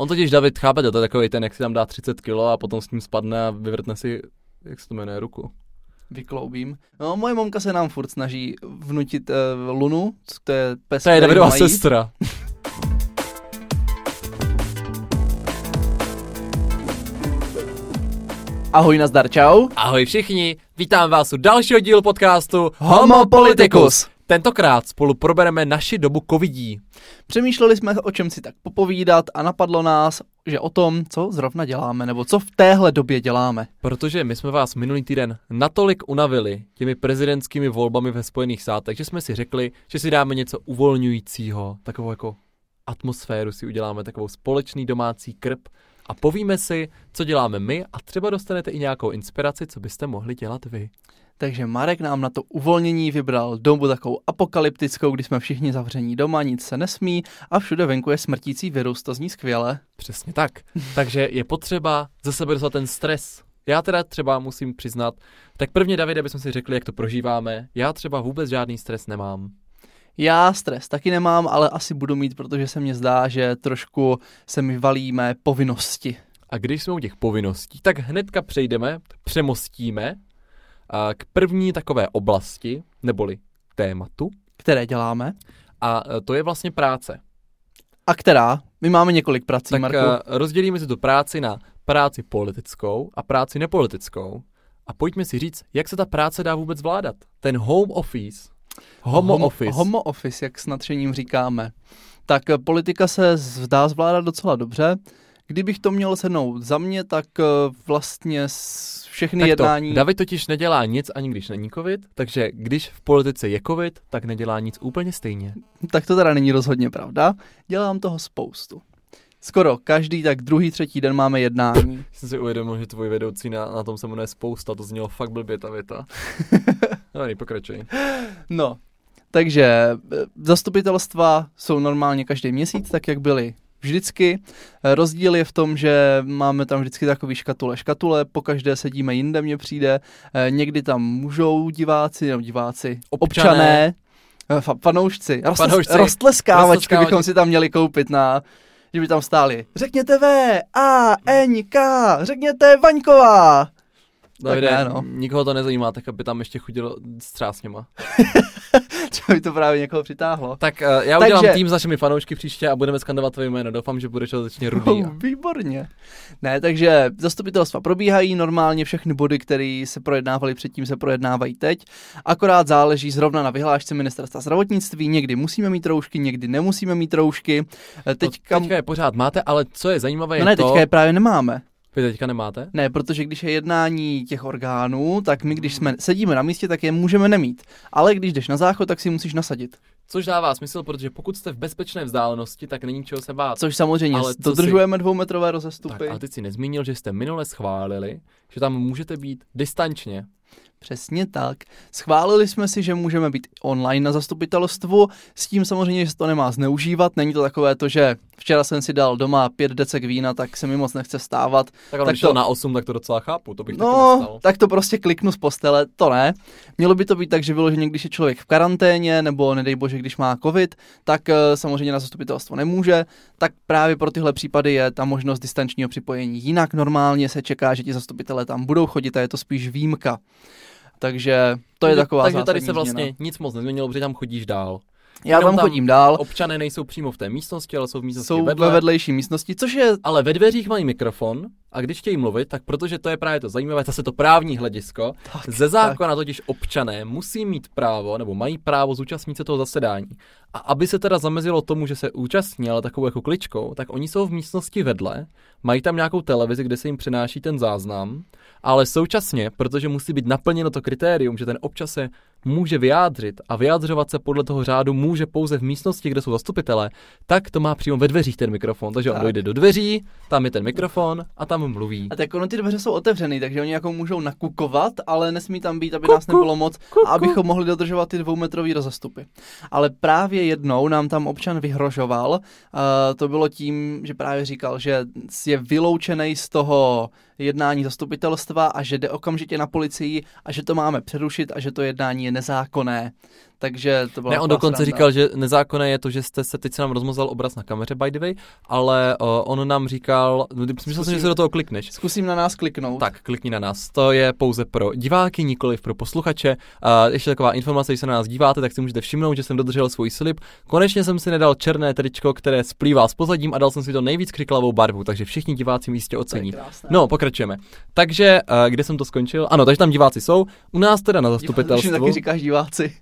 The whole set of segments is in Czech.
On totiž David, chápete, to je takový ten, jak si tam dá 30 kilo a potom s ním spadne a vyvrtne si, jak se to jmenuje, ruku. Vykloubím. No, moje mamka se nám furt snaží vnutit uh, Lunu, to je pes, To je Davidova mají. sestra. Ahoj, nazdar, čau. Ahoj všichni, vítám vás u dalšího dílu podcastu Homo Politicus. Tentokrát spolu probereme naši dobu covidí. Přemýšleli jsme, o čem si tak popovídat a napadlo nás, že o tom, co zrovna děláme, nebo co v téhle době děláme. Protože my jsme vás minulý týden natolik unavili těmi prezidentskými volbami ve Spojených státech, že jsme si řekli, že si dáme něco uvolňujícího, takovou jako atmosféru si uděláme, takovou společný domácí krb a povíme si, co děláme my a třeba dostanete i nějakou inspiraci, co byste mohli dělat vy. Takže Marek nám na to uvolnění vybral dobu takovou apokalyptickou, kdy jsme všichni zavření doma, nic se nesmí a všude venku je smrtící virus, to zní skvěle. Přesně tak. Takže je potřeba ze sebe dostat ten stres. Já teda třeba musím přiznat, tak prvně Davide, bychom si řekli, jak to prožíváme. Já třeba vůbec žádný stres nemám. Já stres taky nemám, ale asi budu mít, protože se mně zdá, že trošku se mi valí mé povinnosti. A když jsme u těch povinností, tak hnedka přejdeme, přemostíme k první takové oblasti, neboli tématu, Které děláme? a e, to je vlastně práce. A která? My máme několik prací, Tak Marku. e, rozdělíme si tu práci na práci politickou a práci nepolitickou. A pojďme si říct, jak se ta práce dá vůbec zvládat. Ten home office, homo office. Homo office, jak s nadšením říkáme. Tak eh, politika se zdá zvládat docela dobře. Kdybych to měl sednout za mě, tak eh, vlastně všechny Tak to, jednání... David totiž nedělá nic, ani když není covid, takže když v politice je covid, tak nedělá nic úplně stejně. Tak to teda není rozhodně pravda. Dělám toho spoustu. Skoro každý, tak druhý, třetí den máme jednání. Jsem si uvědomil, že tvůj vedoucí na, na tom se jmenuje Spousta, to znělo fakt blbě ta věta. no, pokračuj. No, takže eh, zastupitelstva jsou normálně každý měsíc, tak jak byly vždycky. Eh, Rozdíl je v tom, že máme tam vždycky takový škatule škatule, po každé sedíme jinde, mně přijde. Eh, Někdy tam můžou diváci, nebo diváci, Občané. občané, eh, fa- fanoušci, Fanoušci. Rostleskávačky. bychom si tam měli koupit na že by tam stáli. Řekněte V, A, N, K, řekněte Vaňková. Davide, ne, no. nikoho to nezajímá, tak aby tam ještě chodil s třásněma. Třeba by to právě někoho přitáhlo. Tak uh, já udělám Takže- tým s našimi fanoušky příště a budeme skandovat tvoje jméno. Doufám, že budeš dostatečně rudý. Oh, výborně. Ne, takže zastupitelstva probíhají, normálně všechny body, které se projednávaly předtím, se projednávají teď. Akorát záleží zrovna na vyhlášce ministerstva zdravotnictví. Někdy musíme mít roušky, někdy nemusíme mít roušky. Eh, Teďka, No, teďka je pořád máte, ale co je zajímavé no je ne, to... teďka je právě nemáme. Vy teďka nemáte? Ne, protože když je jednání těch orgánů, tak my, když jsme sedíme na místě, tak je můžeme nemít. Ale když jdeš na záchod, tak si musíš nasadit. Což dává smysl, protože pokud jste v bezpečné vzdálenosti, tak není čeho se bát. Což samozřejmě Ale co dodržujeme dvoumetrové Tak, rozestupy. ale ty si nezmínil, že jste minule schválili, že tam můžete být distančně. Přesně tak. Schválili jsme si, že můžeme být online na zastupitelstvu, s tím samozřejmě, že se to nemá zneužívat. Není to takové to, že včera jsem si dal doma pět decek vína, tak se mi moc nechce stávat. Tak, ale Tak to na 8, tak to docela chápu, to bych taky No, nestal. tak to prostě kliknu z postele, to ne. Mělo by to být tak, že vyloženě, když je člověk v karanténě, nebo nedej bože, když má covid, tak eh, samozřejmě na zastupitelstvo nemůže, tak právě pro tyhle případy je ta možnost distančního připojení. Jinak normálně se čeká, že ti zastupitelé tam budou chodit a je to spíš výjimka. Takže to je Takže- taková Takže tady se vlastně změna. nic moc nezměnilo, protože tam chodíš dál. Já tam tam chodím dál, Občané nejsou přímo v té místnosti, ale jsou v místnosti jsou vedle. ve vedlejší místnosti, což je Ale ve dveřích mají mikrofon a když chtějí mluvit, tak protože to je právě to zajímavé, zase to právní hledisko, tak, ze zákona totiž občané musí mít právo, nebo mají právo zúčastnit se toho zasedání. A aby se teda zamezilo tomu, že se účastní, ale takovou jako kličkou, tak oni jsou v místnosti vedle, mají tam nějakou televizi, kde se jim přenáší ten záznam, ale současně, protože musí být naplněno to kritérium, že ten občas se může vyjádřit a vyjadřovat se podle toho řádu může pouze v místnosti, kde jsou zastupitelé, tak to má přímo ve dveřích ten mikrofon. Takže on Tak. dojde do dveří, tam je ten mikrofon a tam mluví. A tak ono ty dveře jsou otevřený, takže oni jako můžou nakukovat, ale nesmí tam být, aby Kuku, nás nebylo moc kuku. a abychom mohli dodržovat ty dvoumetrový rozestupy. Ale právě jednou nám tam občan vyhrožoval, uh, to bylo tím, že právě říkal, že je vyloučený z toho jednání zastupitelstva a že jde okamžitě na policii a že to máme přerušit a že to jednání je nezákonné. Takže to bylo Ne, on dokonce říkal, že nezákonné je to, že jste se, teď se nám rozmazal obraz na kameře, by the way, ale uh, on nám říkal, no, myslel jsem, že se do toho klikneš. Zkusím na nás kliknout. Tak, klikni na nás. To je pouze pro diváky, nikoli pro posluchače. A ještě taková informace, když se na nás díváte, tak si můžete všimnout, že jsem dodržel svůj slib. Konečně jsem si nedal černé tričko, které splývá s pozadím a dal jsem si to nejvíc křiklavou barvu, takže všichni diváci místě ocení. No, pokračujeme. Takže, uh, kde jsem to skončil? Ano, takže tam diváci jsou. U nás teda na zastupitelstvu. taky říkáš diváci.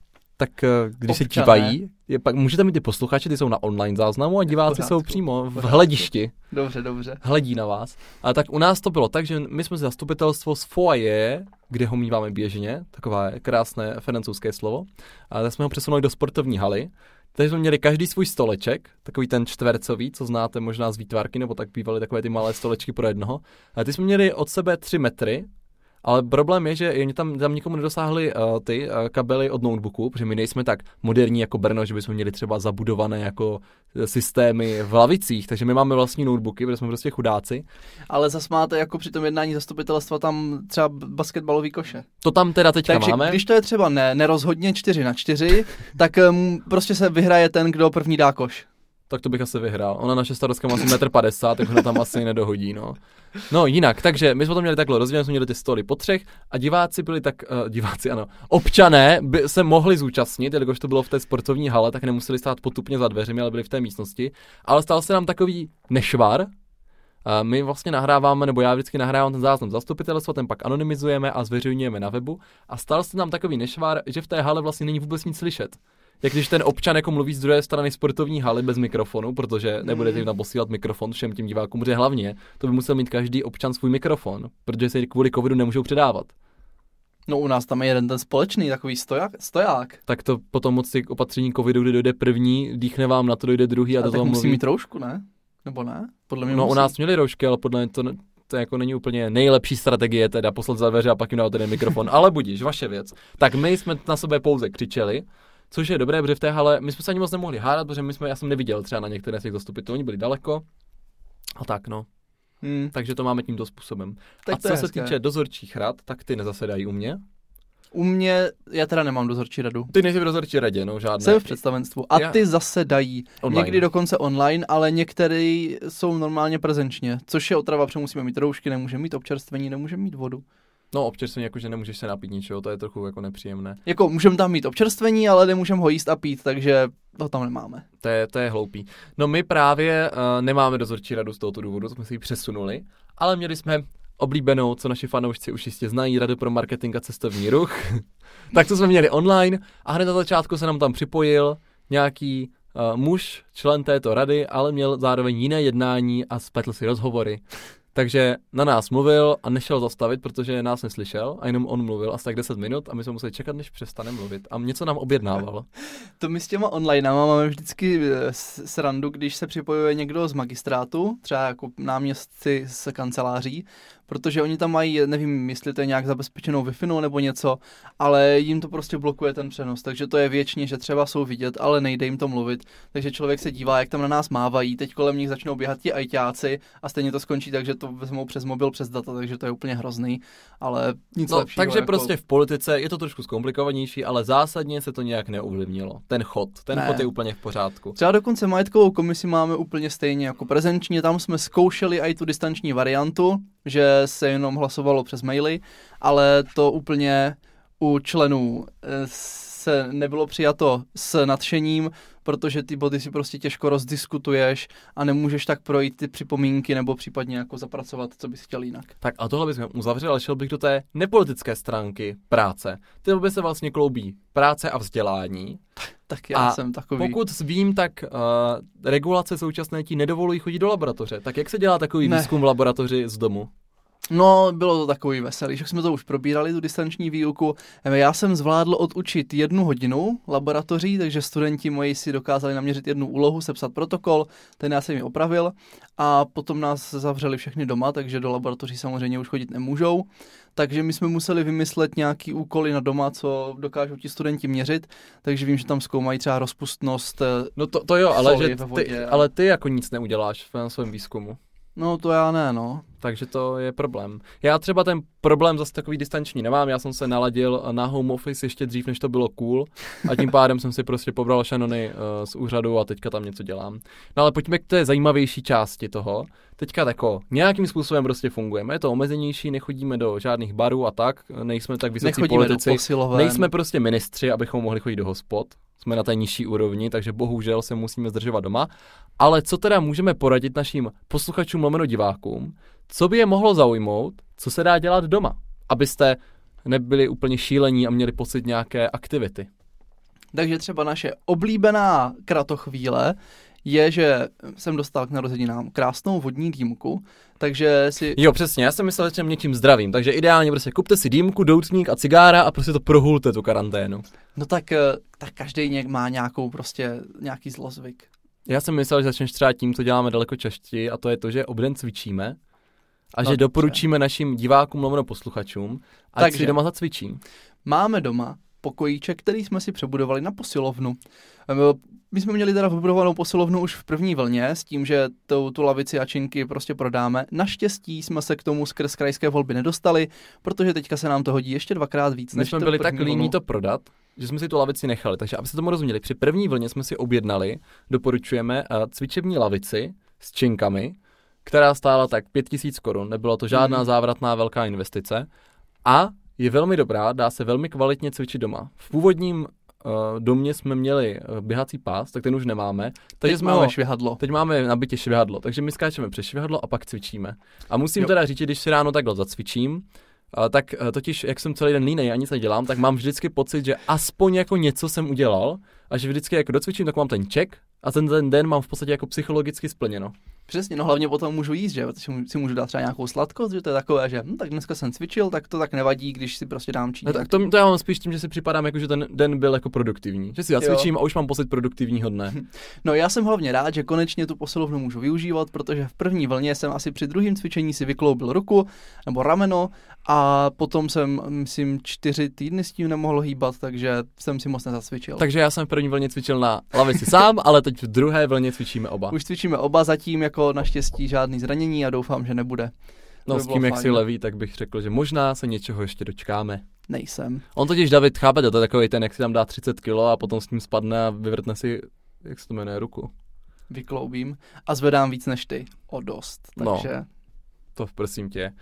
Tak uh, když Občané. se dívají, je, pak můžete mít ty posluchače, ty jsou na online záznamu a diváci jsou přímo v hledíšti. Dobře, dobře. Hledí na vás. A tak u nás to bylo tak, že my jsme zastupitelstvo z foyer, kde ho míváme běžně, takové krásné francouzské slovo, a tak jsme ho přesunuli do sportovní haly, takže jsme měli každý svůj stoleček, takový ten čtvercový, co znáte možná z výtvarky, nebo tak bývaly takové ty malé stolečky pro jednoho. A ty jsme měli od sebe tři metry ale problém je, že oni tam, tam nikomu nedosáhli uh, ty uh, kabely od notebooku, protože my nejsme tak moderní jako Brno, že bychom měli třeba zabudované jako eh, systémy v lavicích, takže my máme vlastní notebooky, protože jsme prostě chudáci. Ale zase máte jako při tom jednání zastupitelstva tam třeba basketbalový koše. To tam teda teďka takže máme. když to je třeba ne, nerozhodně 4 na 4, tak um, prostě se vyhraje ten, kdo první dá koš tak to bych asi vyhrál. Ona naše starostka má asi 1,50 m, tak ho tam asi nedohodí, no. No jinak, takže my jsme to měli takhle rozdělené, jsme měli ty stoly po třech a diváci byli tak, uh, diváci ano, občané by se mohli zúčastnit, jelikož to bylo v té sportovní hale, tak nemuseli stát potupně za dveřmi, ale byli v té místnosti. Ale stal se nám takový nešvar, my vlastně nahráváme, nebo já vždycky nahrávám ten záznam zastupitelstva, ten pak anonymizujeme a zveřejňujeme na webu. A stal se nám takový nešvar, že v té hale vlastně není vůbec nic slyšet jak když ten občan jako mluví z druhé strany sportovní haly bez mikrofonu, protože nebudete jim tam posílat mikrofon všem tím divákům, protože hlavně to by musel mít každý občan svůj mikrofon, protože se kvůli covidu nemůžou předávat. No u nás tam je jeden ten společný takový stoják. stoják. Tak to potom moc těch opatření covidu, kdy dojde první, dýchne vám na to, dojde druhý a, a to tak musí mluví. mít roušku, ne? Nebo ne? Podle mě No musí. u nás měli roušky, ale podle mě to, to jako není úplně nejlepší strategie, teda poslat za dveře a pak jim dát ten mikrofon, ale budíš, vaše věc. Tak my jsme na sebe pouze křičeli, Což je dobré, protože v té hale my jsme se ani moc nemohli hádat, protože my jsme, já jsem neviděl třeba na některé z těch zastupitelů, oni byli daleko. A tak no. Hmm. Takže to máme tímto způsobem. Tak a co se hezké. týče dozorčích rad, tak ty nezasedají u mě. U mě, já teda nemám dozorčí radu. Ty nejsi v dozorčí radě, no žádné. Jsem v představenstvu. A já... ty zasedají. Online. Někdy dokonce online, ale některé jsou normálně prezenčně. Což je otrava, protože musíme mít roušky, nemůžeme mít občerstvení, nemůžeme mít vodu. No občerstvení, jako že nemůžeš se napít ničeho, to je trochu jako nepříjemné. Jako můžeme tam mít občerstvení, ale nemůžeme ho jíst a pít, takže to tam nemáme. To je, to je hloupý. No my právě uh, nemáme dozorčí radu z tohoto důvodu, jsme si ji přesunuli, ale měli jsme oblíbenou, co naši fanoušci už jistě znají, radu pro marketing a cestovní ruch. tak to jsme měli online a hned na začátku se nám tam připojil nějaký uh, muž, člen této rady, ale měl zároveň jiné jednání a spletl si rozhovory. Takže na nás mluvil a nešel zastavit, protože nás neslyšel a jenom on mluvil asi tak 10 minut a my jsme museli čekat, než přestane mluvit a něco nám objednával. to my s těma online máme vždycky eh, srandu, když se připojuje někdo z magistrátu, třeba jako náměstci z kanceláří, protože oni tam mají, nevím, jestli to je nějak zabezpečenou wi nebo něco, ale jim to prostě blokuje ten přenos, takže to je věčně, že třeba jsou vidět, ale nejde jim to mluvit, takže člověk se dívá, jak tam na nás mávají, teď kolem nich začnou běhat ti ajťáci a stejně to skončí takže to vezmou přes mobil, přes data, takže to je úplně hrozný, ale nic no, lepšího. Takže jako... prostě v politice je to trošku zkomplikovanější, ale zásadně se to nějak neovlivnilo. Ten chod, ten ne. chod je úplně v pořádku. Třeba dokonce majetkovou komisi máme úplně stejně jako prezenčně, tam jsme zkoušeli i tu distanční variantu, že se jenom hlasovalo přes maily, ale to úplně u členů eh, se nebylo přijato s nadšením, protože ty body si prostě těžko rozdiskutuješ a nemůžeš tak projít ty připomínky nebo případně jako zapracovat, co bys chtěl jinak. Tak a tohle bychom uzavřeli, ale šel bych do té nepolitické stránky práce. Ty by se vlastně kloubí práce a vzdělání. Tak já a jsem takový. pokud vím, tak uh, regulace současné ti nedovolují chodit do laboratoře. Tak jak se dělá takový ne. výzkum v laboratoři z domu? No, bylo to takový veselý, že jsme to už probírali, tu distanční výuku. Já jsem zvládl odučit jednu hodinu laboratoří, takže studenti moji si dokázali naměřit jednu úlohu, sepsat protokol, ten já jsem ji opravil a potom nás zavřeli všechny doma, takže do laboratoří samozřejmě už chodit nemůžou. Takže my jsme museli vymyslet nějaký úkoly na doma, co dokážou ti studenti měřit, takže vím, že tam zkoumají třeba rozpustnost. No to, to jo, ale, že ty, ale ty jako nic neuděláš v svém výzkumu. No to já ne, no. Takže to je problém. Já třeba ten problém zase takový distanční nemám, já jsem se naladil na home office ještě dřív, než to bylo cool a tím pádem jsem si prostě pobral šanony uh, z úřadu a teďka tam něco dělám. No ale pojďme k té zajímavější části toho. Teďka tako, nějakým způsobem prostě fungujeme, je to omezenější, nechodíme do žádných barů a tak, nejsme tak vysocí Nechodíme politici, nejsme prostě ministři, abychom mohli chodit do hospod, jsme na té nižší úrovni, takže bohužel se musíme zdržovat doma. Ale co teda můžeme poradit našim posluchačům lomeno divákům, co by je mohlo zaujmout, co se dá dělat doma, abyste nebyli úplně šílení a měli pocit nějaké aktivity. Takže třeba naše oblíbená kratochvíle je, že jsem dostal k narozeninám krásnou vodní dýmku, takže si... Jo, přesně, já jsem myslel, že jsem něčím zdravým, takže ideálně prostě kupte si dýmku, doutník a cigára a prostě to prohulte tu karanténu. No tak, eh, tak každý něk má nějakou prostě, nějaký zlozvyk. Já jsem myslel, že začneš třeba tím, co děláme daleko častěji a to je to, že obden cvičíme a No, že doporučíme našim divákům, lomeno posluchačům, ať Takže- si doma zacvičí. Máme doma pokojíček, který jsme si přebudovali na posilovnu. Ehm, My jsme měli teda vybudovanou posilovnu už v první vlně s tím, že tu, tu lavici a činky prostě prodáme. Naštěstí jsme se k tomu skrz krajské volby nedostali, protože teďka se nám to hodí ještě dvakrát víc. My než jsme byli tak líní to prodat, že jsme si tu lavici nechali. Takže abyste tomu rozuměli, při první vlně jsme si objednali, doporučujeme uh, cvičební lavici s činkami, která stála tak 5000 korun, nebyla to žádná Mhm. závratná velká investice a je velmi dobrá, dá se velmi kvalitně cvičit doma. V původním uh, domě jsme měli uh, běhací pás, tak ten už nemáme, takže Teď jsme máme ho švihadlo. Teď máme na bytě švihadlo, takže my skáčeme přes švihadlo a pak cvičíme. A musím Jo. teda říct, když si ráno takhle zacvičím, a tak eh, totiž, jak jsem celý den línej a nic nedělám, tak mám vždycky pocit, že aspoň jako něco jsem udělal a že vždycky jako docvičím, tak mám ten ček a ten, ten den mám v podstatě jako psychologicky splněno. Přesně, no hlavně potom můžu jíst, že jo, si můžu dát třeba nějakou sladkost, že to je takové, že hm, tak dneska jsem cvičil, tak to tak nevadí, když si prostě dám číst. No, tak to, to já mám spíš tím, že si připadám jako, že ten den byl jako produktivní. Že si zacvičím a už mám pocit produktivního dne. No já jsem hlavně rád, že konečně tu posilovnu můžu využívat, protože v první vlně jsem asi při druhém cvičení si vykloubil ruku nebo rameno a potom jsem, myslím, čtyři týdny s tím nemohl hýbat, takže jsem si moc nezacvičil. Takže já jsem v první vlně cvičil na lavici sám, ale teď v druhé vlně cvičíme oba. Už cvičíme oba zatím, jako naštěstí žádný zranění a doufám, že nebude. No by s tím, jak fajn. si leví, tak bych řekl, že možná se něčeho ještě dočkáme. Nejsem. On totiž David, chápete, to je takový ten, jak si tam dá 30 kilo a potom s ním spadne a vyvrtne si, jak se to jmenuje, ruku. Vykloubím a zvedám víc než ty. O dost. No. Takže, To prosím tě.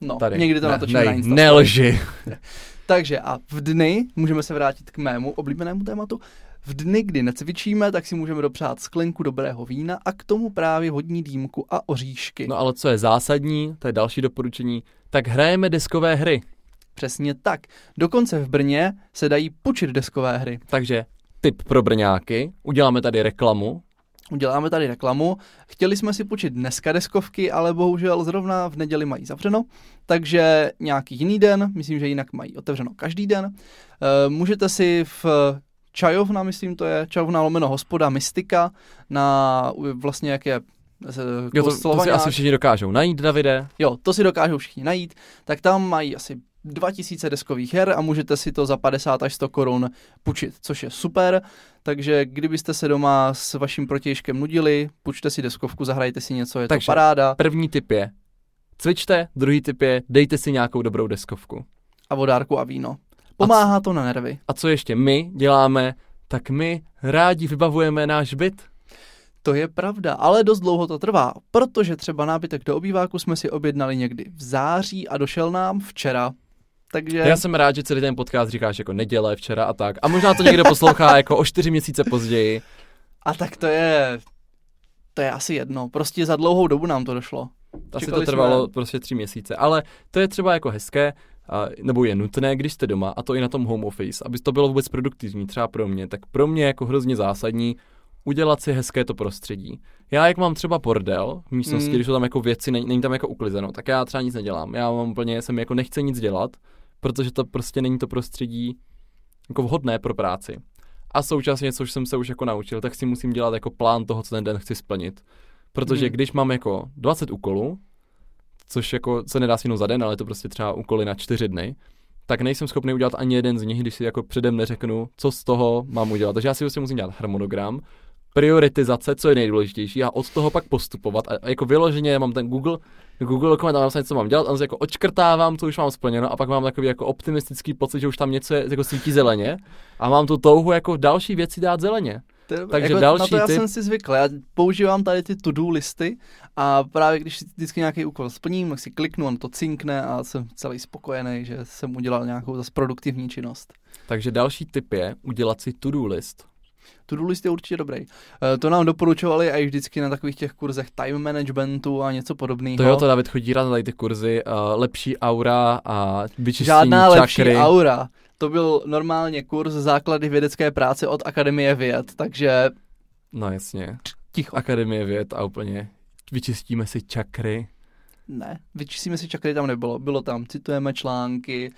No, Tady. někdy to ne, natočíme ne, na Insta. Nelži. Takže a v dny, můžeme se vrátit k mému oblíbenému tématu, v dny, kdy necvičíme, tak si můžeme dopřát sklenku dobrého vína a k tomu právě vodní dýmku a oříšky. No ale co je zásadní, to je další doporučení, tak hrajeme deskové hry. Přesně tak. Dokonce v Brně se dají počít deskové hry. Takže tip pro brňáky, uděláme tady reklamu. Uděláme tady reklamu. Chtěli jsme si počít dneska deskovky, ale bohužel zrovna v neděli mají zavřeno, takže nějaký jiný den, myslím, že jinak mají otevřeno každý den. E, můžete si v Čajovna, myslím to je, Čajovna lomeno hospoda Mystika na vlastně jak je Jo, to, to si asi všichni dokážou najít, Davide. Jo, to si dokážou všichni najít, tak tam mají asi 2000 deskových her a můžete si to za 50 až 100 korun půjčit, což je super. Takže kdybyste se doma s vaším protějškem nudili, půjčte si deskovku, zahrajte si něco, je Takže- to paráda První tip je cvičte, druhý tip je dejte si nějakou dobrou deskovku. a vodárku a víno. Pomáhá to na nervy. A co ještě my děláme, tak my rádi vybavujeme náš byt. To je pravda, ale dost dlouho to trvá, protože třeba nábytek do obýváku jsme si objednali někdy v září a došel nám včera. Takže Já jsem rád, že celý ten podcast říkáš jako neděle, včera a tak. A možná to někdo poslouchá jako o čtyři měsíce později. a tak to je to je asi jedno. Prostě za dlouhou dobu nám to došlo. Asi Čekali to trvalo jsme- prostě tři měsíce. Ale to je třeba jako hezké, a, nebo je nutné, když jste doma, a to i na tom home office, aby to bylo vůbec produktivní, třeba pro mě, tak pro mě jako hrozně zásadní udělat si hezké to prostředí. Já jak mám třeba bordel v místnosti, Mm. když jsou tam jako věci, není, není tam jako uklizeno, tak já třeba nic nedělám. Já mám úplně, jsem jako nechce nic dělat, protože to prostě není to prostředí jako vhodné pro práci. A současně, což jsem se už jako naučil, tak si musím dělat jako plán toho, co ten den chci splnit. Protože Mhm. když mám jako 20 úkolů, což jako se nedá si za den, ale je to prostě třeba úkoly na čtyři dny, tak nejsem schopný udělat ani jeden z nich, když si jako předem neřeknu, co z toho mám udělat. Takže já si prostě musím dělat harmonogram, prioritizace, co je nejdůležitější a od toho pak postupovat. A a jako vyloženě mám ten Google, Google dokument, tam napsané, co mám dělat, a jako odškrtávám, co už mám splněno a pak mám takový jako optimistický pocit, že už tam něco je, jako svítí zeleně a mám tu touhu jako další věci dát zeleně. Je- Takže jako další na to já tip- jsem si zvykl. Já používám tady ty to-do listy a právě když si vždycky nějaký úkol splním, tak si kliknu, on to cinkne a jsem celý spokojený, že jsem udělal nějakou zase produktivní činnost. Takže další tip je udělat si to-do list. To-do list je určitě dobrý. Eh, To nám doporučovali i vždycky na takových těch kurzech time managementu a něco podobného. To jo, to David chodí rád na tady ty kurzy, uh, lepší aura a vyčištění Žádná lepší čakry. aura. To byl normálně kurz základy vědecké práce od Akademie věd, takže No jasně. ticho. Akademie věd a úplně vyčistíme si čakry. Ne, vyčistíme si čakry tam nebylo. Bylo tam, citujeme články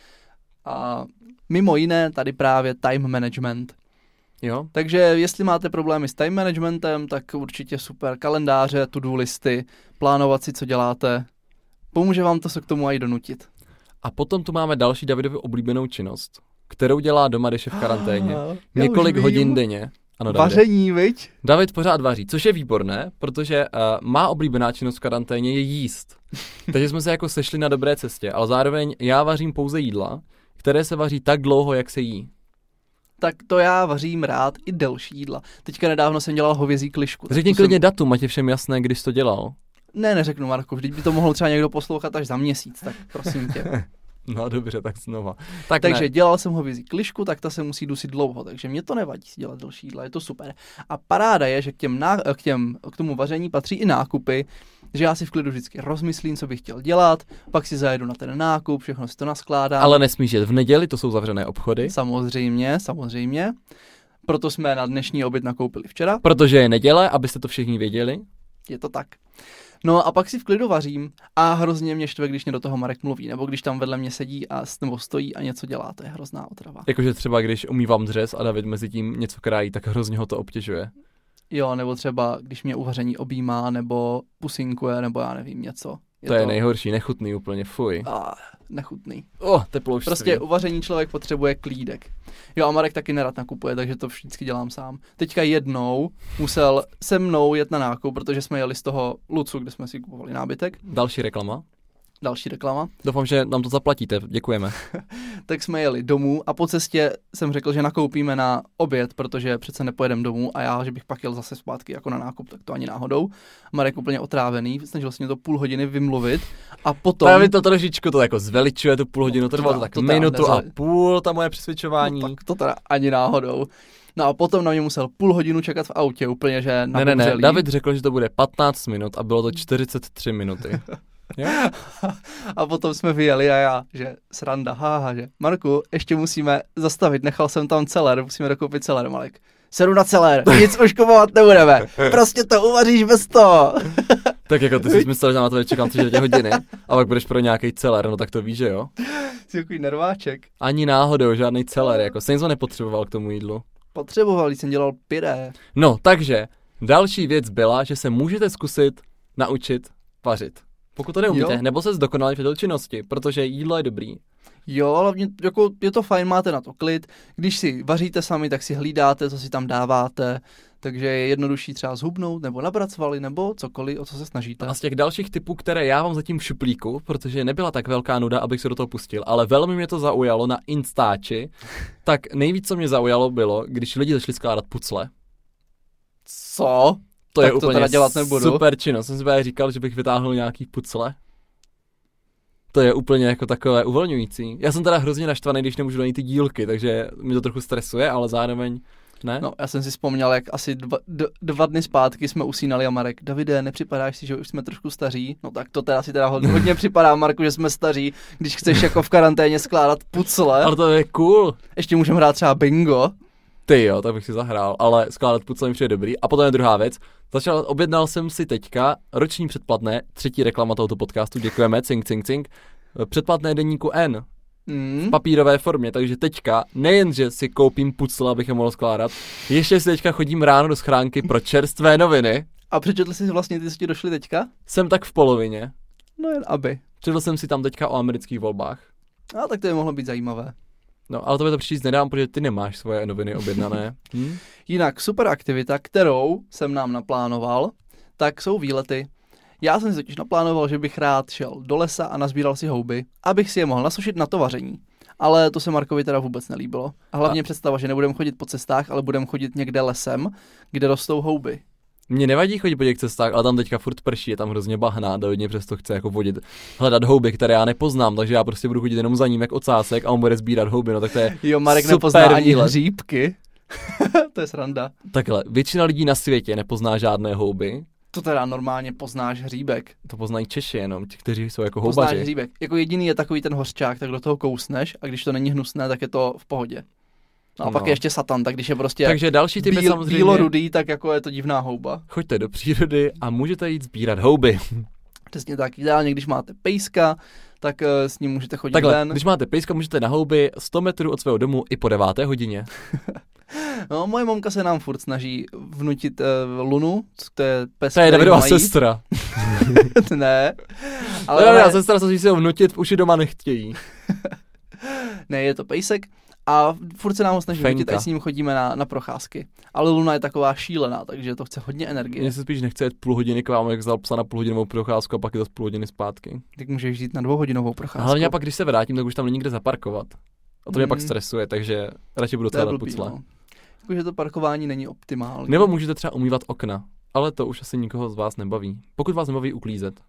a mimo jiné tady právě time management. Jo? Takže jestli máte problémy s time managementem, tak určitě super kalendáře, to-do listy, plánovat si, co děláte. Pomůže vám to se k tomu i donutit. A potom tu máme další Davidovi oblíbenou činnost, kterou dělá doma, když je v karanténě. Já Několik hodin denně. Ano, Davide. Vaření, viď? David pořád vaří, což je výborné, protože uh, má oblíbená činnost v karanténě je jíst. Takže jsme se jako sešli na dobré cestě, ale zároveň já vařím pouze jídla, které se vaří tak dlouho, jak se jí. Tak to já vařím rád i delší jídla. Teďka nedávno jsem dělal hovězí klišku. Řekni to jsem- klidně datum, ať je všem jasné, když to dělal. Ne, neřeknu Marku, vždyť by to mohl třeba někdo poslouchat až za měsíc, tak prosím tě. No dobře, tak znova. Tak takže ne. dělal jsem hovězí klišku, tak ta se musí dusit dlouho, takže mě to nevadí si dělat další jídla, je to super. A paráda je, že k, těm ná, k, těm, k tomu vaření patří i nákupy, že já si v klidu vždycky rozmyslím, co bych chtěl dělat, pak si zajedu na ten nákup, všechno si to naskládám. Ale nesmíš jet v neděli, to jsou zavřené obchody, Samozřejmě, samozřejmě. Proto jsme na dnešní oběd nakoupili včera. protože je neděle, abyste to všichni věděli. Je to tak. No a pak si v klidu vařím a hrozně mě štve, když mě do toho Marek mluví, nebo když tam vedle mě sedí a, s- nebo stojí a něco dělá, to je hrozná otrava. Jakože třeba když umývám dřez a David mezi tím něco krájí, tak hrozně ho to obtěžuje. Jo, nebo třeba když mě uvaření objímá, nebo pusinkuje, nebo já nevím něco. to je nejhorší, nechutný úplně, fuj. Ah, nechutný. Oh, teploušství. Prostě uvaření člověk potřebuje klídek. Jo a Marek taky nerad nakupuje, takže to vždycky dělám sám. Teďka jednou musel se mnou jet na nákup, protože jsme jeli z toho Lucu, kde jsme si kupovali nábytek. Další reklama. Další reklama. Doufám, že nám to zaplatíte, děkujeme. tak jsme jeli domů a po cestě jsem řekl, že nakoupíme na oběd, protože přece nepojedeme domů a já, že bych pak jel zase zpátky jako na nákup, tak to ani náhodou. Marek úplně otrávený, snažil se mě to půl hodiny vymluvit a potom... David to trošičku to jako zveličuje, tu půl hodinu, No, to to trvalo teda- tak to minutu a půl, ta moje přesvědčování. No, tak to teda ani náhodou. No a potom na mě musel půl hodinu čekat v autě, úplně, že ne, ne, ne, nabubřelý. David řekl, že to bude 15 minut a bylo to 43 minuty. Jo? a potom jsme vyjeli a já, že sranda, haha, že Marku, ještě musíme zastavit, nechal jsem tam celer, musíme dokoupit celer, Marek. Sedu na celer, nic už kupovat nebudeme, prostě to uvaříš bez toho. Tak jako ty jsi myslel, že na to čekám 3 hodiny a pak budeš pro nějaký celer, no tak to víš, že jo? Jsi takový nerváček. Ani náhodou, žádný celer, jako jsem to nepotřeboval k tomu jídlu. Potřeboval, když jsem dělal pyré. No, takže další věc byla, že se můžete zkusit naučit vařit. Pokud to neumíte, Jo. nebo se zdokonalit v této činnosti, protože jídlo je dobrý. Jo, hlavně jako je to fajn, máte na to klid. Když si vaříte sami, tak si hlídáte, co si tam dáváte, takže je jednodušší třeba zhubnout, nebo nabrat svaly, nebo cokoliv, o co se snažíte. A z těch dalších typů, které já mám zatím v šuplíku, protože nebyla tak velká nuda, abych se do toho pustil, ale velmi mě to zaujalo na Instači, tak nejvíc, co mě zaujalo, bylo, když lidi začali skládat pucle. Co? To Tak je to úplně teda dělat nebudu. super činnost. Jsem si právě říkal, že bych vytáhl nějaký pucle. To je úplně jako takové uvolňující. Já jsem teda hrozně naštvaný, když nemůžu najít ty dílky, takže mi to trochu stresuje, ale zároveň ne. No, já jsem si vzpomněl, jak asi dva, d- dva dny zpátky jsme usínali a Marek, Davide, nepřipadáš si, že už jsme trošku staří? No tak to teda si teda hodně, hodně připadá, Marku, že jsme staří, když chceš jako v karanténě skládat pucle. Ale to je cool. Ještě můžeme hrát třeba bingo. Ty jo, tak bych si zahrál, ale skládat pucle mi přijde dobrý. A potom je druhá věc. Začal, objednal jsem si teďka roční předplatné, třetí reklama tohoto podcastu, děkujeme, cink, cink, cink, předplatné deníku N Mm. v papírové formě, takže teďka nejen, že si koupím pucle, abych je mohl skládat, ještě si teďka chodím ráno do schránky pro čerstvé noviny. A přečetl jsi vlastně ty, co ti došly teďka? Jsem tak v polovině. No jen aby. Četl jsem si tam teďka o amerických volbách. A tak to by mohlo být zajímavé. No, ale to by to přečíst nedám, protože ty nemáš svoje noviny objednané. Hm? Jinak super aktivita, kterou jsem nám naplánoval, tak jsou výlety. Já jsem si totiž naplánoval, že bych rád šel do lesa a nazbíral si houby, abych si je mohl nasušit na to vaření. Ale to se Markovi teda vůbec nelíbilo. A hlavně a... představa, že nebudeme chodit po cestách, ale budeme chodit někde lesem, kde rostou houby. Mně nevadí chodit po těch cestách, ale tam teďka furt prší, je tam hrozně bahna, David přesto chce jako vodit, hledat houby, které já nepoznám, takže já prostě budu chodit jenom za ním jak ocásek a on bude sbírat houby, no tak to je Jo, Marek super nepozná ani hříbky. to je sranda. Takhle, většina lidí na světě nepozná žádné houby, To teda normálně poznáš hříbek. to poznají Češi jenom, ti, kteří jsou jako Poznáš houbaři. hříbek. Jako jediný je takový ten hořčák, tak do toho kousneš a když to není hnusné, tak je to v pohodě. No a pak No. je ještě satan, tak když je prostě Takže další typ je bíl, samozřejmě, bílorudý, tak jako je to divná houba. choďte do přírody a můžete jít sbírat houby. Přesně tak, ideálně, když máte pejska, tak eh, s ním můžete chodit Takhle, ven. když máte pejska, můžete na houby 100 metrů od svého domu i po deváté hodině. No, moje mamka se nám furt snaží vnutit uh, Lunu, to je pes, To je Davidova mají. sestra. ne, Ale ale Davidova sestra se si ho vnutit, už ji doma nechtějí. ne, je to pejsek a furt se nám ho snaží ať s ním chodíme na, na procházky. Ale Luna je taková šílená, takže to chce hodně energie. Mně se spíš nechce jet půl hodiny k vám, jak vzal psa na půlhodinovou procházku a pak je zase půl hodiny zpátky. Tak můžeš jít na dvouhodinovou A procházku. hlavně a pak, když se vrátím, tak už tam není kde zaparkovat. A to mě Mm. pak stresuje, takže radši budu to celé pucle. no. Jakože to parkování není optimální. Nebo můžete třeba umývat okna, ale to už asi nikoho z vás nebaví. Pokud vás nebaví uklízet.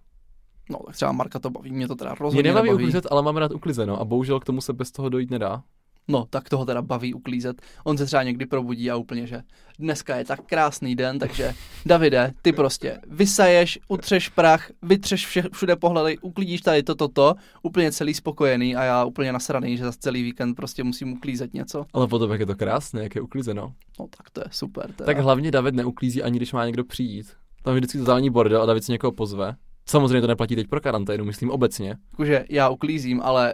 No, tak třeba Marka to baví, mě to teda Mě rozhodně nebaví nebaví. uklízet, ale mám rád uklizeno a bohužel k tomu se bez toho dojít nedá. No, tak toho teda baví uklízet. On se třeba někdy probudí a úplně, že dneska je tak krásný den, takže Davide, ty prostě vysaješ, utřeš prach, vytřeš vše, všude pohledy, uklidíš tady toto, to, úplně celý spokojený a já úplně nasraný, že za celý víkend prostě musím uklízet něco. Ale potom, jak je to krásné, jak je uklizeno. No tak to je super. Teda. Tak hlavně David neuklízí ani když má někdo přijít. Tam je vždycky totální bordel a David si někoho pozve. Samozřejmě to neplatí teď pro karanténu, myslím obecně. Jakože já uklízím, ale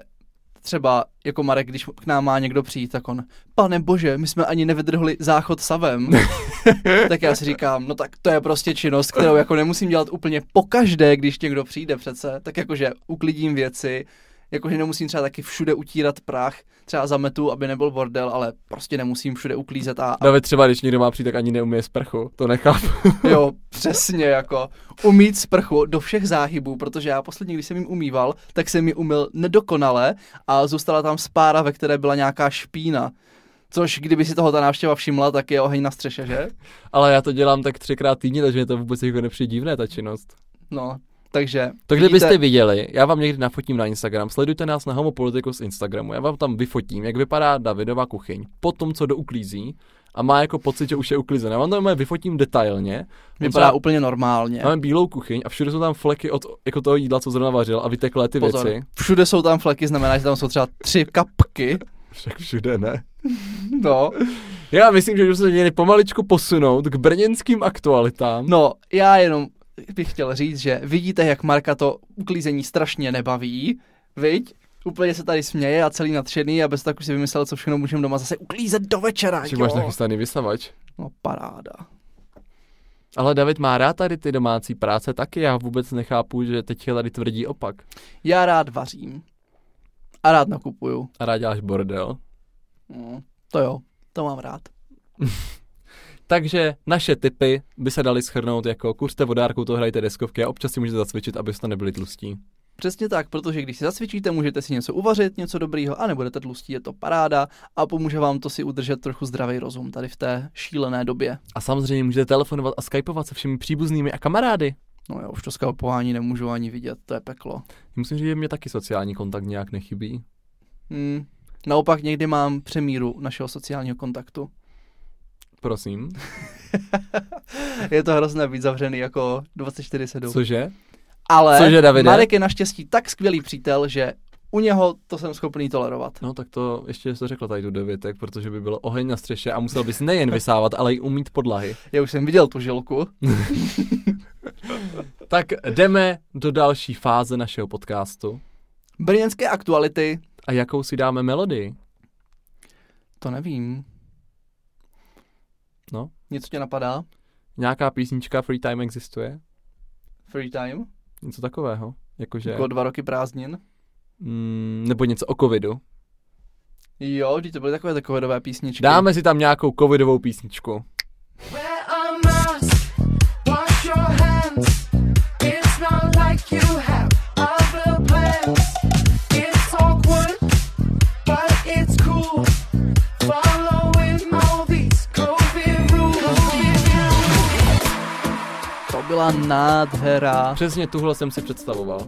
třeba jako Marek, když k nám má někdo přijít, tak on, pane bože, my jsme ani nevydrhli záchod savem. tak já si říkám, no tak to je prostě činnost, kterou jako nemusím dělat úplně pokaždé, když někdo přijde přece. Tak jakože uklidím věci, jakože nemusím třeba taky všude utírat prach, třeba zametu, aby nebyl bordel, ale prostě nemusím všude uklízet a, a David třeba, když někdo má přijít, tak ani neumije sprchu. To nechápu. Jo, přesně jako umít sprchu do všech záhybů, protože já posledně, když jsem jim umýval, tak jsem ji umyl nedokonale a zůstala tam spára, ve které byla nějaká špína. Což kdyby si toho ta návštěva všimla, tak je oheň na střeše, že? Ale já to dělám tak třikrát týdně, takže mě to vůbec jako nepřijde divné, ta činnost. No, takže... To vidíte- kdybyste viděli, já vám někdy nafotím na Instagram, sledujte nás na Homo Politicus Instagramu, já vám tam vyfotím, jak vypadá Davidova kuchyň, po tom, co douklízí a má jako pocit, že už je uklizená. Já vám to vyfotím detailně. Vypadá třeba- úplně normálně. Máme bílou kuchyň a všude jsou tam fleky od jako toho jídla, co zrovna vařil a vyteklé ty Pozor, věci. všude jsou tam fleky, znamená, že tam jsou třeba tři kapky. Však všude ne. No, Já myslím, že už se měli pomaličku posunout k brněnským aktualitám. no, já jenom bych chtěl říct, že vidíte, jak Marka to uklízení strašně nebaví, viď? Úplně se tady směje a celý nadšený a bez tak už si vymyslel, co všechno můžeme doma zase uklízet do večera, jo. máš nachystaný vysavač. No paráda. Ale David má rád tady ty domácí práce taky, já vůbec nechápu, že teď je tady tvrdí opak. Já rád vařím. A rád nakupuju. A rád děláš bordel. No, to jo, to mám rád. Takže naše typy by se daly schrnout jako kuřte vodárku, to hrajte deskovky a občas si můžete zacvičit, abyste nebyli tlustí. Přesně tak, protože když si zacvičíte, můžete si něco uvařit, něco dobrýho a nebudete tlustí, je to paráda a pomůže vám to si udržet trochu zdravý rozum tady v té šílené době. A samozřejmě můžete telefonovat a skypovat se všemi příbuznými a kamarády. No já už to skalpování nemůžu ani vidět, to je peklo. Musím říct, že mě taky sociální kontakt nějak nechybí. Hmm. Naopak někdy mám přemíru našeho sociálního kontaktu. Prosím. je to hrozné být zavřený jako 24-7. Cože? Ale Cože, Davide? Marek je naštěstí tak skvělý přítel, že u něho to jsem schopný tolerovat. No tak to ještě jsi to řekl tady tu dovětek, protože by bylo oheň na střeše a musel bys nejen vysávat, ale i umít podlahy. Já už jsem viděl tu žilku. Tak jdeme do další fáze našeho podcastu. Brněnské aktuality, A jakou si dáme melodii? to nevím. No. Něco tě napadá? Nějaká písnička Free Time existuje? Free time? Něco takového? Jakože, Jako dva roky prázdnin? mm, nebo něco o covidu? Jo, vždyť to byly takové takové písničky. Dáme si tam nějakou covidovou písničku. Byla nádhera. Přesně tuhle jsem si představoval.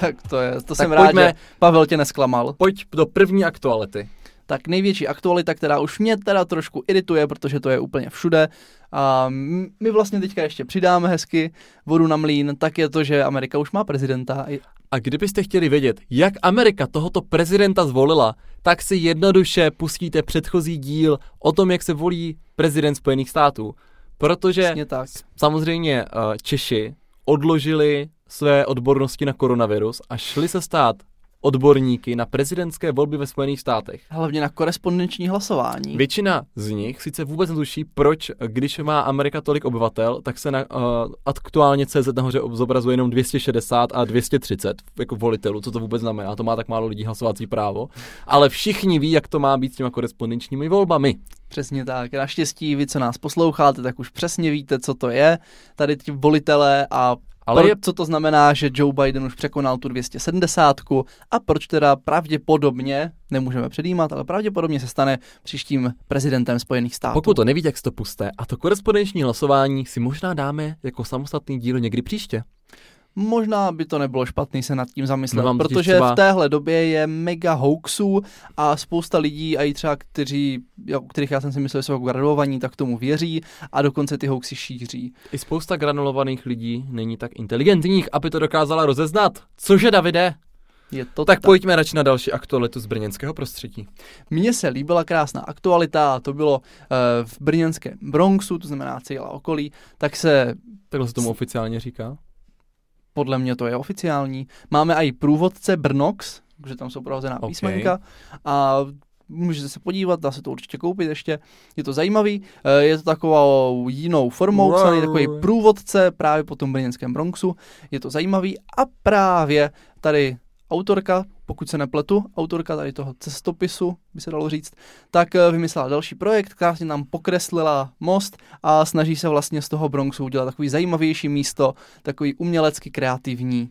tak to je, to Tak jsem rád, pojďme- že Pavel tě nesklamal. Pojď do první aktuality. Tak největší aktualita, která už mě teda trošku irituje, protože to je úplně všude. A my vlastně teďka ještě přidáme hezky vodu na mlín, tak je to, že Amerika už má prezidenta. A kdybyste chtěli vědět, jak Amerika tohoto prezidenta zvolila, tak si jednoduše pustíte předchozí díl o tom, jak se volí prezident Spojených států. Protože tak. samozřejmě eh, Češi odložili své odbornosti na koronavirus a šli se stát odborníky na prezidentské volby ve Spojených státech. Hlavně na korespondenční hlasování. Většina z nich sice vůbec netuší, proč, když má Amerika tolik obyvatel, tak se na uh, aktuálně CZ nahoře zobrazuje jenom 260 a 230 jako volitelů, co to vůbec znamená, to má tak málo lidí hlasovací právo, ale všichni ví, jak to má být s těma korespondenčními volbami. Přesně tak. Naštěstí vy, co nás posloucháte, tak už přesně víte, co to je. Tady ti volitelé a Ale pro, je- co to znamená, že Joe Biden už překonal tu 270 a proč teda pravděpodobně, nemůžeme předjímat, ale pravděpodobně se stane příštím prezidentem Spojených států. Pokud to nevíte, jak se to puste, a to korespondenční hlasování si možná dáme jako samostatný díl někdy příště. Možná by to nebylo špatný se nad tím zamyslet, No, protože třeba- v téhle době je mega hoaxů a spousta lidí, a i třeba kteří, jo, kterých já jsem si myslel, že jsou jako graduovaní, tak tomu věří a dokonce ty hoaxy šíří. I spousta granulovaných lidí není tak inteligentních, aby to dokázala rozeznat. Cože, Davide? Je to Tak pojďme radši na další aktualitu z brněnského prostředí. Mně se líbila krásná aktualita, a to bylo uh, v brněnském Bronxu, to znamená celá okolí, tak se, Takhle se tomu oficiálně říká. Podle mě to je oficiální, máme i průvodce Brnox, že tam jsou prohozená OK. písmenka. A můžete se podívat, dá se to určitě koupit ještě, je to zajímavý, eh, je to takovou jinou formou, Wow. psaný takový průvodce právě po tom brněnském Bronxu, je to zajímavý. A právě tady autorka, pokud se nepletu, autorka tady toho cestopisu, by se dalo říct, tak eh, vymyslela další projekt, krásně nám pokreslila most a snaží se vlastně z toho Bronxu udělat takový zajímavější místo, takový umělecky kreativní.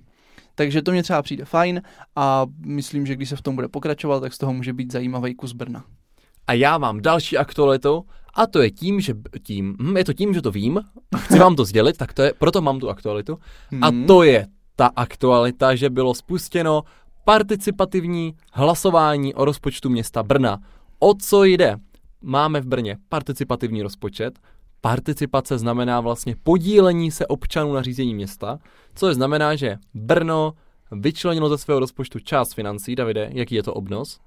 Takže to mě třeba přijde fajn a myslím, že když se v tom bude pokračovat, tak z toho může být zajímavý kus Brna. A já mám další aktualitu, a to je tím, že tím, hm, je to tím, že to vím, chci vám to sdělit, tak to je, proto mám tu aktualitu. A Hmm. to je ta aktualita, že bylo spustěno participativní hlasování o rozpočtu města Brna. O co jde? Máme v Brně participativní rozpočet. Participace znamená vlastně podílení se občanů na řízení města, což znamená, že Brno vyčlenilo ze svého rozpočtu část financí. Davide, jaký je to obnos?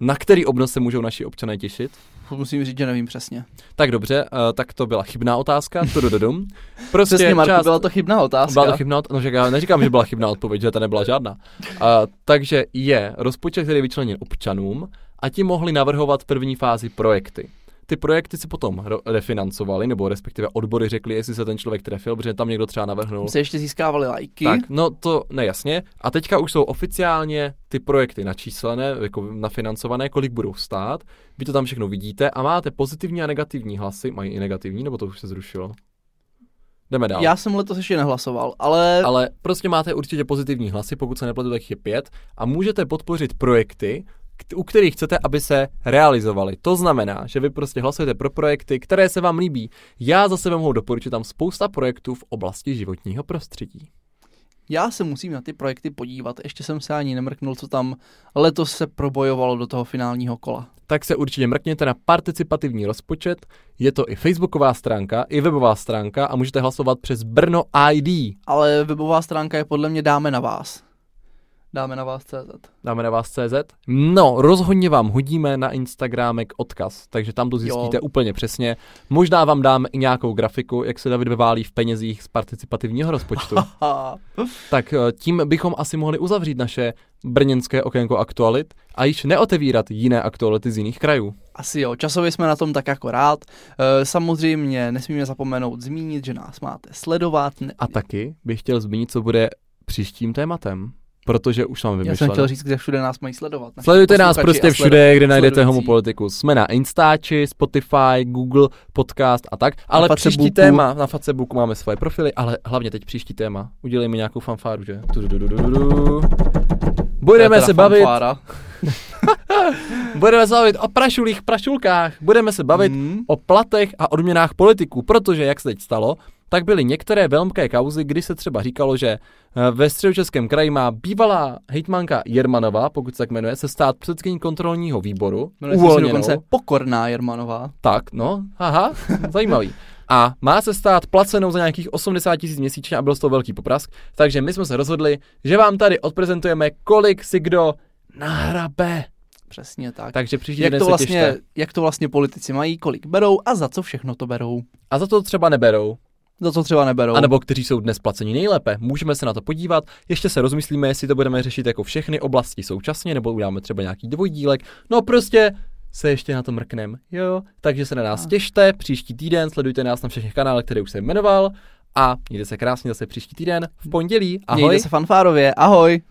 Na který obnos se můžou naši občané těšit? Musím říct, že nevím přesně. Tak dobře, uh, tak to byla chybná otázka. Tudududum. Prostě Přesně, Marku, část... byla to chybná otázka. Byla to chybná odpověď, no, že já neříkám, že byla chybná odpověď, že to nebyla žádná. Uh, takže je rozpočet, který je vyčleněn občanům a ti mohli navrhovat první fázi projekty. Ty projekty si potom refinancovali, nebo respektive odbory řekli, jestli se ten člověk trefil, protože tam někdo třeba navrhnul. Se ještě získávali lajky. Tak, no to nejasně. A teďka už jsou oficiálně ty projekty načíslené, jako nafinancované, kolik budou stát. Vy to tam všechno vidíte a máte pozitivní a negativní hlasy. Mají i negativní, nebo to už se zrušilo? Jdeme dál. Já jsem letos ještě nehlasoval, ale, Ale prostě máte určitě pozitivní hlasy, pokud se nepletu, tak je pět a můžete podpořit projekty, u kterých chcete, aby se realizovaly. To znamená, že vy prostě hlasujete pro projekty, které se vám líbí. Já za sebe mohu doporučit tam spousta projektů v oblasti životního prostředí. já se musím na ty projekty podívat. Ještě jsem se ani nemrknul, co tam letos se probojovalo do toho finálního kola. Tak se určitě mrkněte na participativní rozpočet. Je to i facebooková stránka, i webová stránka a můžete hlasovat přes Brno ID. Ale webová stránka je podle mě dáme na vás. Dáme na vás CZ. Dáme na vás CZ? No, rozhodně vám hodíme na Instagramek odkaz, takže tam to zjistíte Jo. úplně přesně. Možná vám dáme i nějakou grafiku, jak se David vyválí v penězích z participativního rozpočtu. Tak eh, tím bychom asi mohli uzavřít naše brněnské okénko aktualit a již neotevírat jiné aktuality z jiných krajů. Asi jo, časově jsme na tom tak jako rád. E, samozřejmě nesmíme zapomenout zmínit, že nás máte sledovat. Ne- A taky bych chtěl zmínit, co bude příštím tématem. Protože už máme Já jsem chtěl říct, kde všude nás mají sledovat. Sledujte nás prostě všude, kde najdete sledující. Homopolitiku. Jsme na Instači, Spotify, Google, podcast a tak. Ale příští Facebooku. téma, na Facebooku máme svoje profily, ale hlavně teď příští téma. Udělejme nějakou fanfáru, že? Budeme se bavit, budeme se bavit o prašulích prašulkách, budeme se bavit Hmm. o platech a odměnách politiků, protože jak se teď stalo, tak byly některé velké kauzy, kdy se třeba říkalo, že eh, ve středočeském kraji má bývalá hejtmanka Jermanová, pokud se tak jmenuje, se stát předsedkyní kontrolního výboru, Jmenuje se dokonce Pokorná Jermanová. Tak, no, aha, zajímavý. A má se stát placenou za nějakých 80 tisíc měsíčně a byl z toho velký poprask, takže my jsme se rozhodli, že vám tady odprezentujeme, kolik si kdo nahrabe. Přesně tak. Takže příští jak to, vlastně, jak to vlastně politici mají, kolik berou a za co všechno to berou. A za to třeba neberou. Za co třeba neberou. A nebo kteří jsou dnes placeni nejlépe. Můžeme se na to podívat, ještě se rozmyslíme, jestli to budeme řešit jako všechny oblasti současně, nebo uděláme třeba nějaký dvojdílek. No prostě se ještě na to mrknem, jo. Takže se na nás A. těšte, příští týden, sledujte nás na všech kanálech, které už jsem jmenoval. A mějte se krásně zase příští týden v pondělí. Ahoj. Mějte se fanfárově, ahoj.